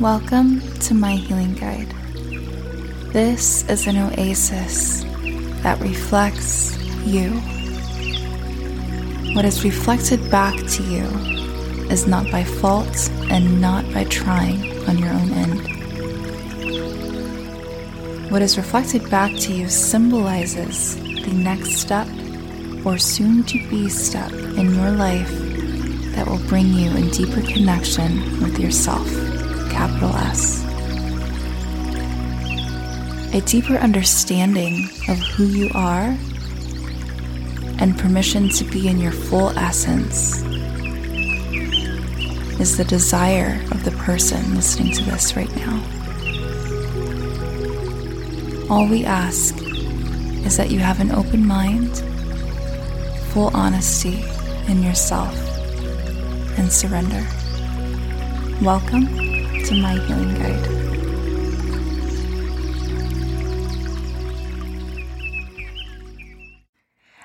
Welcome to my healing guide. This is an oasis that reflects you. What is reflected back to you is not by fault and not by trying on your own end. What is reflected back to you symbolizes the next step or soon to be step in your life that will bring you in deeper connection with yourself, capital S. A deeper understanding of who you are and permission to be in your full essence is the desire of the person listening to this right now. All we ask is that you have an open mind, full honesty in yourself, and surrender. Welcome to my healing guide.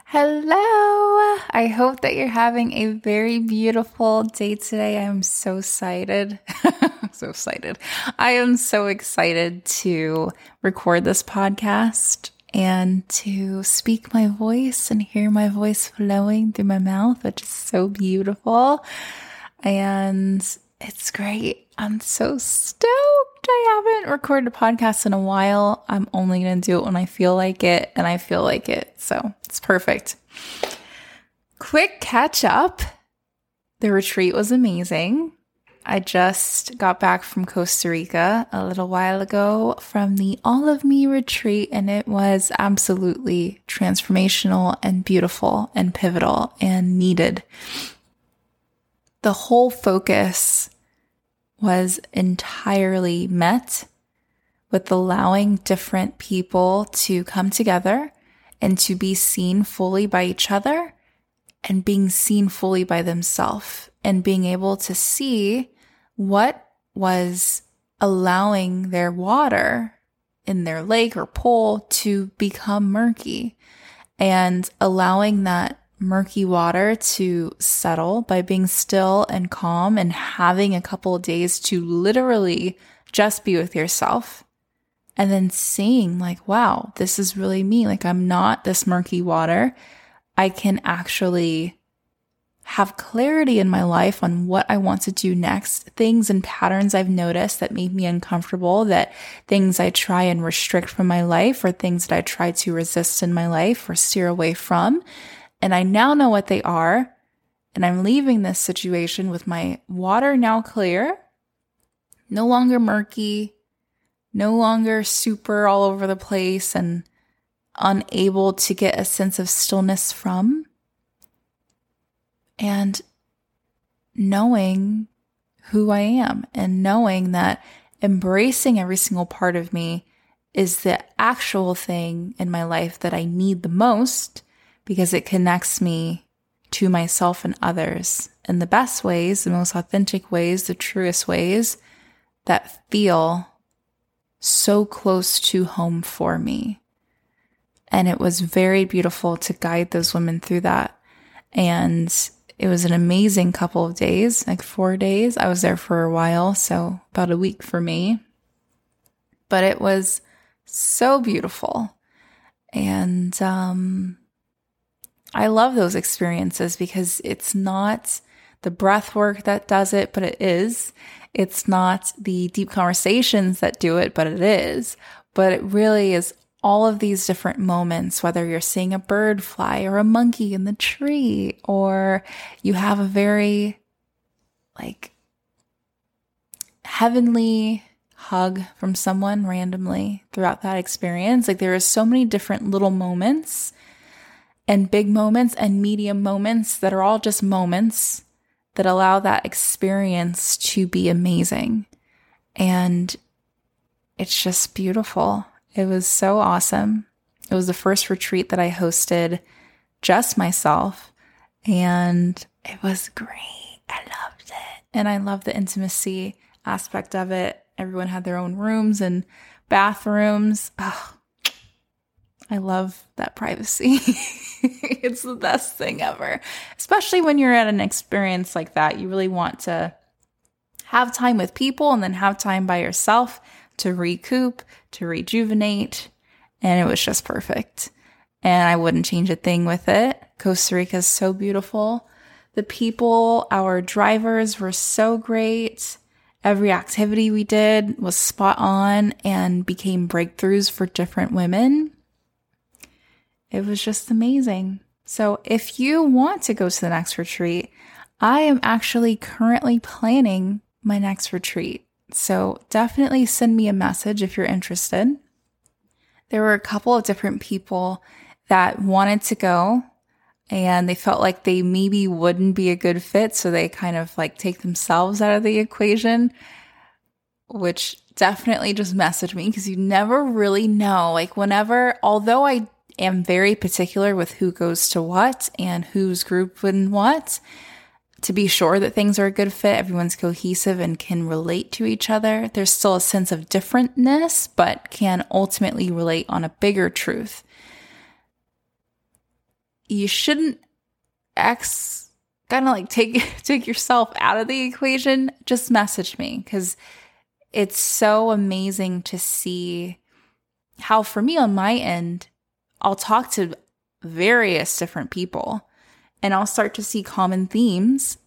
Hello! I hope that you're having a very beautiful day today. I'm so excited. so excited. I am so excited to record this podcast and to speak my voice and hear my voice flowing through my mouth, which is so beautiful. And it's great. I'm so stoked. I haven't recorded a podcast in a while. I'm only going to do it when I feel like it, and I feel like it. So it's perfect. Quick catch up. The retreat was amazing. I just got back from Costa Rica a little while ago from the All of Me retreat, and it was absolutely transformational and beautiful and pivotal and needed. The whole focus was entirely met with allowing different people to come together and to be seen fully by each other and being seen fully by themselves and being able to see what was allowing their water in their lake or pool to become murky and allowing that murky water to settle by being still and calm and having a couple of days to literally just be with yourself and then seeing like wow this is really me. Like i'm not this murky water. I can actually have clarity in my life on what I want to do next, things and patterns I've noticed that make me uncomfortable, that things I try and restrict from my life, or things that I try to resist in my life or steer away from. And I now know what they are. And I'm leaving this situation with my water now clear, no longer murky, no longer super all over the place and unable to get a sense of stillness from and knowing who I am and knowing that embracing every single part of me is the actual thing in my life that I need the most because it connects me to myself and others in the best ways, the most authentic ways, the truest ways that feel so close to home for me. And it was very beautiful to guide those women through that. And it was an amazing couple of days, like four days. I was there for a while, so about a week for me. But it was so beautiful. And um, I love those experiences because it's not the breath work that does it, but it is. It's not the deep conversations that do it, but it is. But it really is all of these different moments, whether you're seeing a bird fly or a monkey in the tree, or you have a very like heavenly hug from someone randomly throughout that experience. Like there are so many different little moments and big moments and medium moments that are all just moments that allow that experience to be amazing. And it's just beautiful. It was so awesome. It was the first retreat that I hosted just myself, and it was great. I loved it. And I love the intimacy aspect of it. Everyone had their own rooms and bathrooms. Oh, I love that privacy. it's the best thing ever, especially when you're at an experience like that. You really want to have time with people and then have time by yourself to recoup, to rejuvenate. And it was just perfect. And I wouldn't change a thing with it. Costa Rica is so beautiful. The people, our drivers were so great. Every activity we did was spot on and became breakthroughs for different women. It was just amazing. So, if you want to go to the next retreat, I am actually currently planning my next retreat. So, definitely send me a message if you're interested. There were a couple of different people that wanted to go and they felt like they maybe wouldn't be a good fit. So they kind of like take themselves out of the equation, which definitely just message me because you never really know. Like, whenever, although I am very particular with who goes to what and who's group and what, to be sure that things are a good fit, everyone's cohesive and can relate to each other. There's still a sense of differentness, but can ultimately relate on a bigger truth you shouldn't X kind of like take take yourself out of the equation. Just message me because it's so amazing to see how for me on my end, I'll talk to various different people and I'll start to see common themes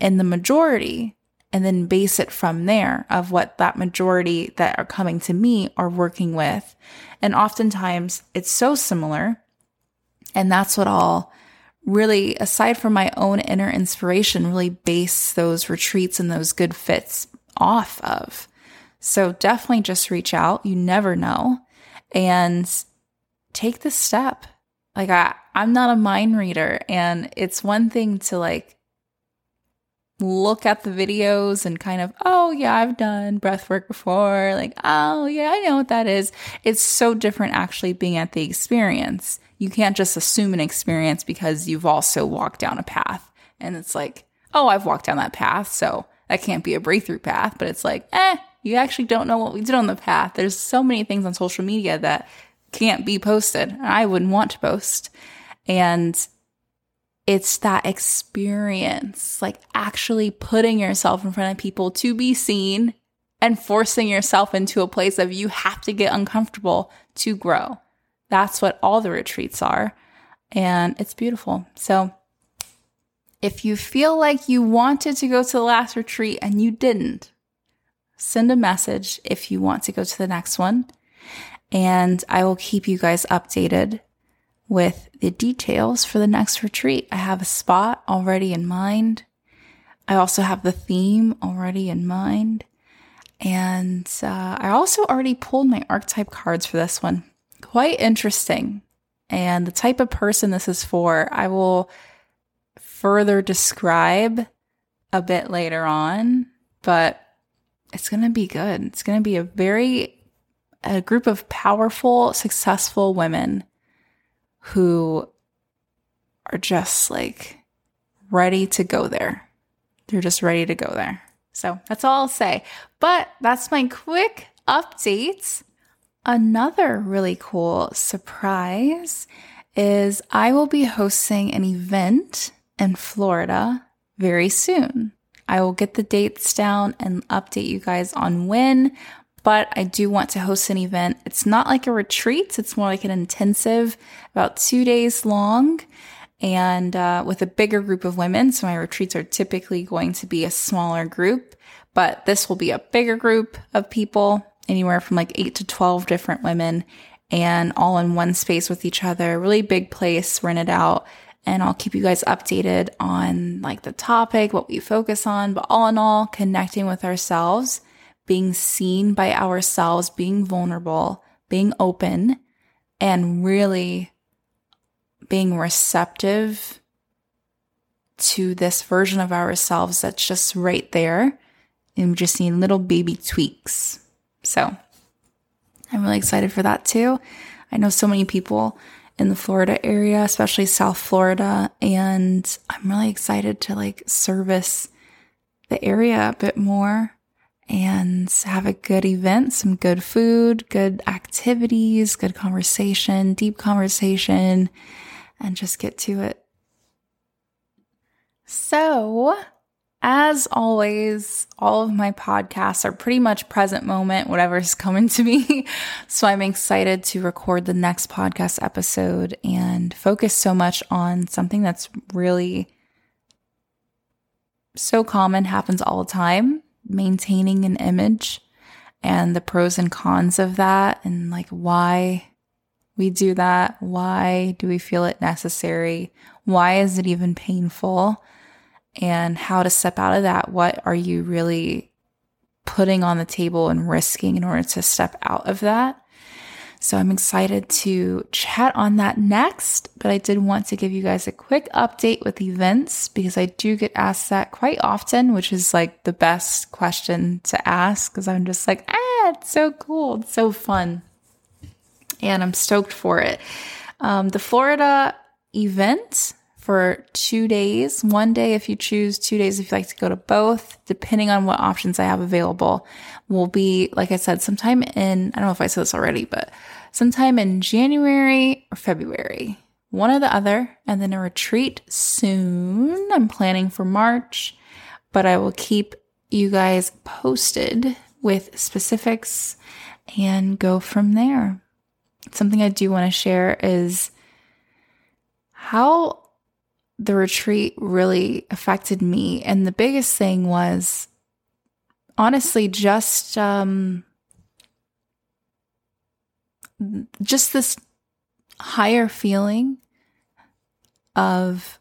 in the majority and then base it from there of what that majority that are coming to me are working with. And oftentimes it's so similar and that's what I'll really, aside from my own inner inspiration, really base those retreats and those good fits off of. So definitely just reach out. You never know. And take the step. Like I, I'm not a mind reader and it's one thing to like look at the videos and kind of, oh yeah, I've done breath work before. Like, oh yeah, I know what that is. It's so different actually being at the experience you can't just assume an experience because you've also walked down a path. And it's like, oh, I've walked down that path, so that can't be a breakthrough path. But it's like, eh, you actually don't know what we did on the path. There's so many things on social media that can't be posted. I wouldn't want to post. And it's that experience, like actually putting yourself in front of people to be seen and forcing yourself into a place of you have to get uncomfortable to grow. That's what all the retreats are. And it's beautiful. So if you feel like you wanted to go to the last retreat and you didn't, send a message if you want to go to the next one. And I will keep you guys updated with the details for the next retreat. I have a spot already in mind. I also have the theme already in mind. And uh, I also already pulled my archetype cards for this one quite interesting. And the type of person this is for, I will further describe a bit later on, but it's going to be good. It's going to be a very, a group of powerful, successful women who are just like ready to go there. They're just ready to go there. So that's all I'll say. But that's my quick update Another really cool surprise is I will be hosting an event in Florida very soon. I will get the dates down and update you guys on when, but I do want to host an event. It's not like a retreat, it's more like an intensive, about two days long, and uh, with a bigger group of women. So my retreats are typically going to be a smaller group, but this will be a bigger group of people anywhere from like eight to 12 different women and all in one space with each other. Really big place, rented out. And I'll keep you guys updated on like the topic, what we focus on, but all in all, connecting with ourselves, being seen by ourselves, being vulnerable, being open, and really being receptive to this version of ourselves that's just right there. And just need little baby tweaks. So I'm really excited for that too. I know so many people in the Florida area, especially South Florida, and I'm really excited to like service the area a bit more and have a good event, some good food, good activities, good conversation, deep conversation, and just get to it. So, as always, all of my podcasts are pretty much present moment, whatever's coming to me. so I'm excited to record the next podcast episode and focus so much on something that's really so common, happens all the time maintaining an image and the pros and cons of that, and like why we do that. Why do we feel it necessary? Why is it even painful? and how to step out of that. What are you really putting on the table and risking in order to step out of that? So I'm excited to chat on that next, but I did want to give you guys a quick update with events because I do get asked that quite often, which is like the best question to ask because I'm just like, ah, it's so cool. It's so fun. And I'm stoked for it. Um, the Florida event for two days. One day if you choose, two days if you like to go to both, depending on what options I have available, will be, like I said, sometime in, I don't know if I said this already, but sometime in January or February. One or the other, and then a retreat soon. I'm planning for March, but I will keep you guys posted with specifics and go from there. Something I do want to share is how the retreat really affected me. And the biggest thing was honestly just um just this higher feeling of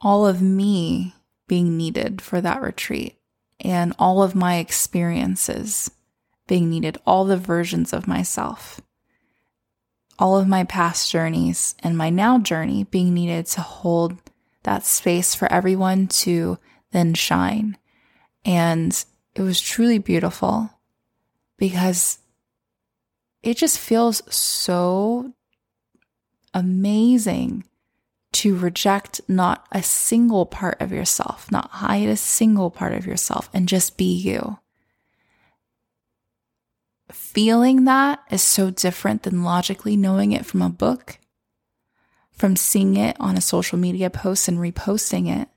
all of me being needed for that retreat and all of my experiences being needed, all the versions of myself, all of my past journeys and my now journey being needed to hold that space for everyone to then shine. And it was truly beautiful because it just feels so amazing to reject not a single part of yourself, not hide a single part of yourself, and just be you. Feeling that is so different than logically knowing it from a book from seeing it on a social media post and reposting it,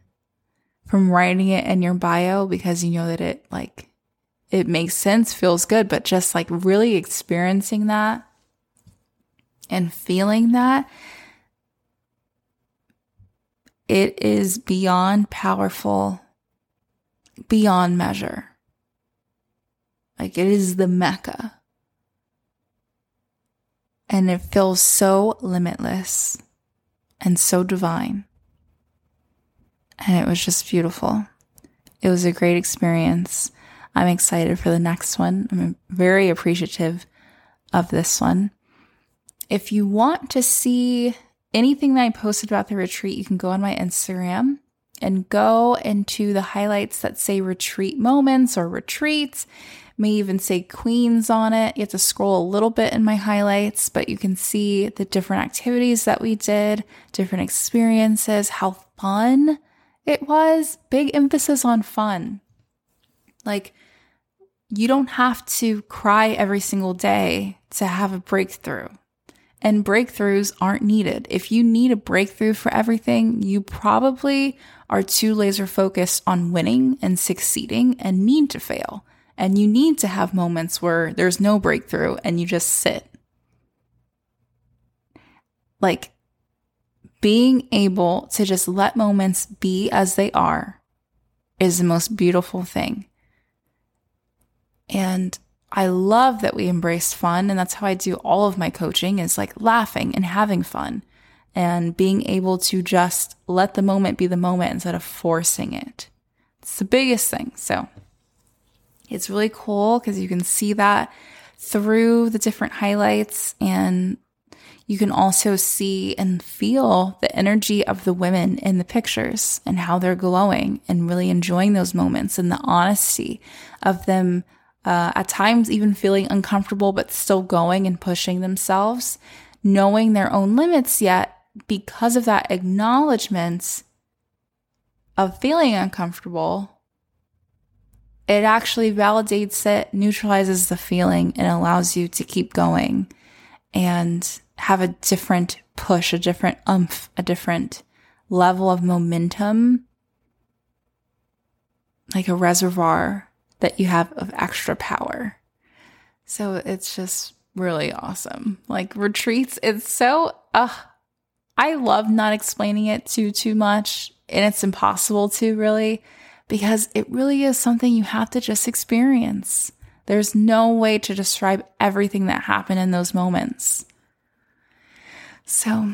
from writing it in your bio because you know that it like it makes sense, feels good, but just like really experiencing that and feeling that it is beyond powerful, beyond measure. Like it is the Mecca. And it feels so limitless and so divine. And it was just beautiful. It was a great experience. I'm excited for the next one. I'm very appreciative of this one. If you want to see anything that I posted about the retreat, you can go on my Instagram and go into the highlights that say retreat moments or retreats may even say Queens on it. You have to scroll a little bit in my highlights, but you can see the different activities that we did, different experiences, how fun it was. Big emphasis on fun. Like, you don't have to cry every single day to have a breakthrough. And breakthroughs aren't needed. If you need a breakthrough for everything, you probably are too laser focused on winning and succeeding and need to fail. And you need to have moments where there's no breakthrough and you just sit. Like being able to just let moments be as they are is the most beautiful thing. And I love that we embrace fun. And that's how I do all of my coaching is like laughing and having fun and being able to just let the moment be the moment instead of forcing it. It's the biggest thing. So it's really cool because you can see that through the different highlights and you can also see and feel the energy of the women in the pictures and how they're glowing and really enjoying those moments and the honesty of them uh, at times even feeling uncomfortable but still going and pushing themselves knowing their own limits yet because of that acknowledgement of feeling uncomfortable it actually validates it, neutralizes the feeling, and allows you to keep going and have a different push, a different umph, a different level of momentum like a reservoir that you have of extra power. So it's just really awesome. Like retreats, it's so uh I love not explaining it too too much and it's impossible to really because it really is something you have to just experience. There's no way to describe everything that happened in those moments. So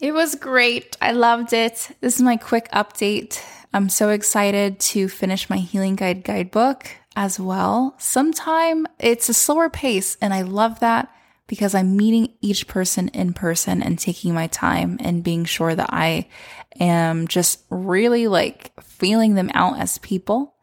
it was great. I loved it. This is my quick update. I'm so excited to finish my Healing Guide guidebook as well. Sometime it's a slower pace, and I love that because I'm meeting each person in person and taking my time and being sure that I am just really like feeling them out as people.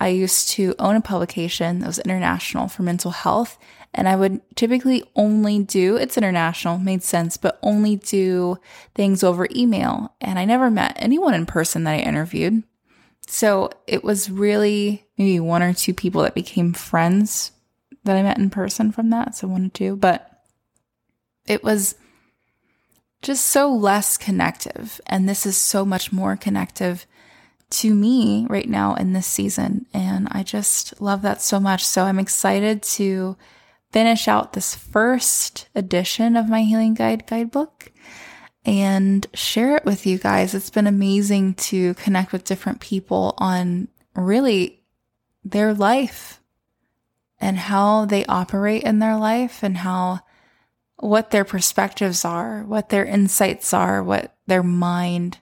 I used to own a publication that was international for mental health, and I would typically only do it's international, made sense, but only do things over email. And I never met anyone in person that I interviewed. So it was really maybe one or two people that became friends that I met in person from that. So one or two, but it was just so less connective. And this is so much more connective to me right now in this season. And I just love that so much. So I'm excited to finish out this first edition of my Healing Guide guidebook and share it with you guys. It's been amazing to connect with different people on really their life and how they operate in their life and how what their perspectives are, what their insights are, what their mind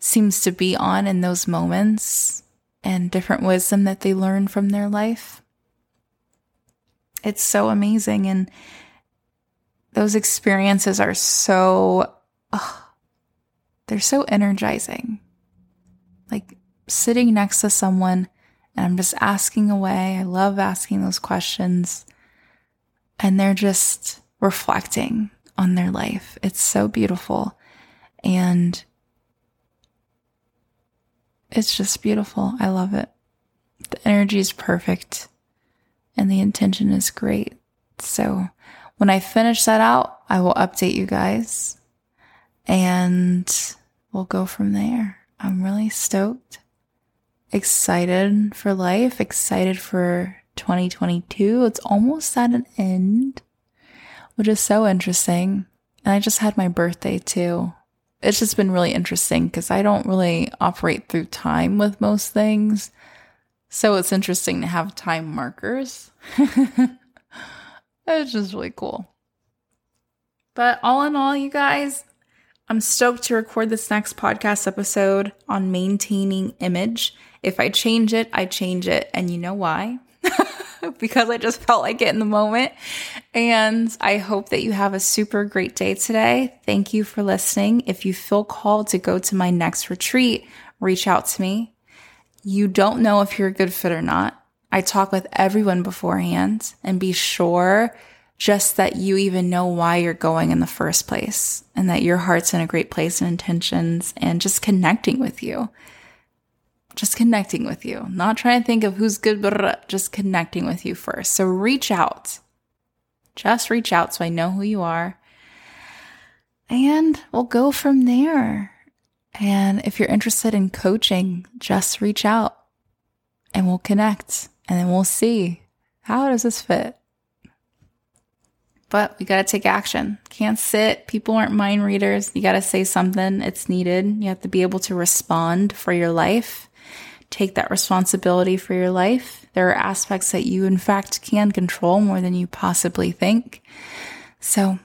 seems to be on in those moments and different wisdom that they learn from their life. It's so amazing. And those experiences are so, oh, they're so energizing. Like sitting next to someone and I'm just asking away. I love asking those questions. And they're just reflecting on their life. It's so beautiful. And it's just beautiful. I love it. The energy is perfect and the intention is great. So when I finish that out, I will update you guys and we'll go from there. I'm really stoked, excited for life, excited for 2022. It's almost at an end, which is so interesting. And I just had my birthday too. It's just been really interesting because I don't really operate through time with most things. So it's interesting to have time markers. it's just really cool. But all in all, you guys, I'm stoked to record this next podcast episode on maintaining image. If I change it, I change it. And you know why? because I just felt like it in the moment. And I hope that you have a super great day today. Thank you for listening. If you feel called to go to my next retreat, reach out to me you don't know if you're a good fit or not. I talk with everyone beforehand and be sure just that you even know why you're going in the first place and that your heart's in a great place and intentions and just connecting with you. Just connecting with you, not trying to think of who's good, but uh, just connecting with you first. So reach out. Just reach out so I know who you are. And we'll go from there. And if you're interested in coaching, just reach out and we'll connect and then we'll see how does this fit. But we got to take action. Can't sit. People aren't mind readers. You got to say something. It's needed. You have to be able to respond for your life. Take that responsibility for your life. There are aspects that you, in fact, can control more than you possibly think. So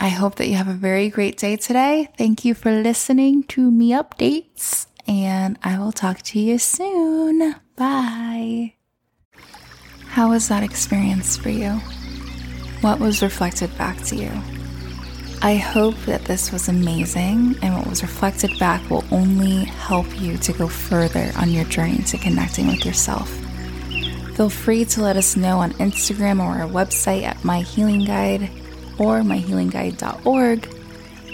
I hope that you have a very great day today. Thank you for listening to me updates, and I will talk to you soon. Bye. How was that experience for you? What was reflected back to you? I hope that this was amazing and what was reflected back will only help you to go further on your journey to connecting with yourself. Feel free to let us know on Instagram or our website at My Healing Guide or myhealingguide.org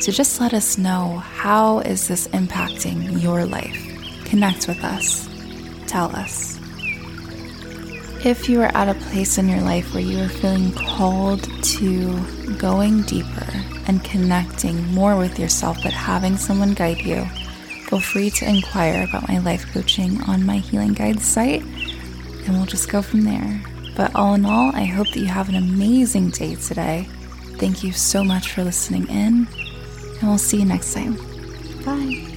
to just let us know how is this impacting your life. Connect with us. Tell us. If you are at a place in your life where you are feeling called to going deeper and connecting more with yourself, but having someone guide you, feel free to inquire about my life coaching on my Healing Guide site, and we'll just go from there. But all in all, I hope that you have an amazing day today. Thank you so much for listening in, and we'll see you next time. Bye.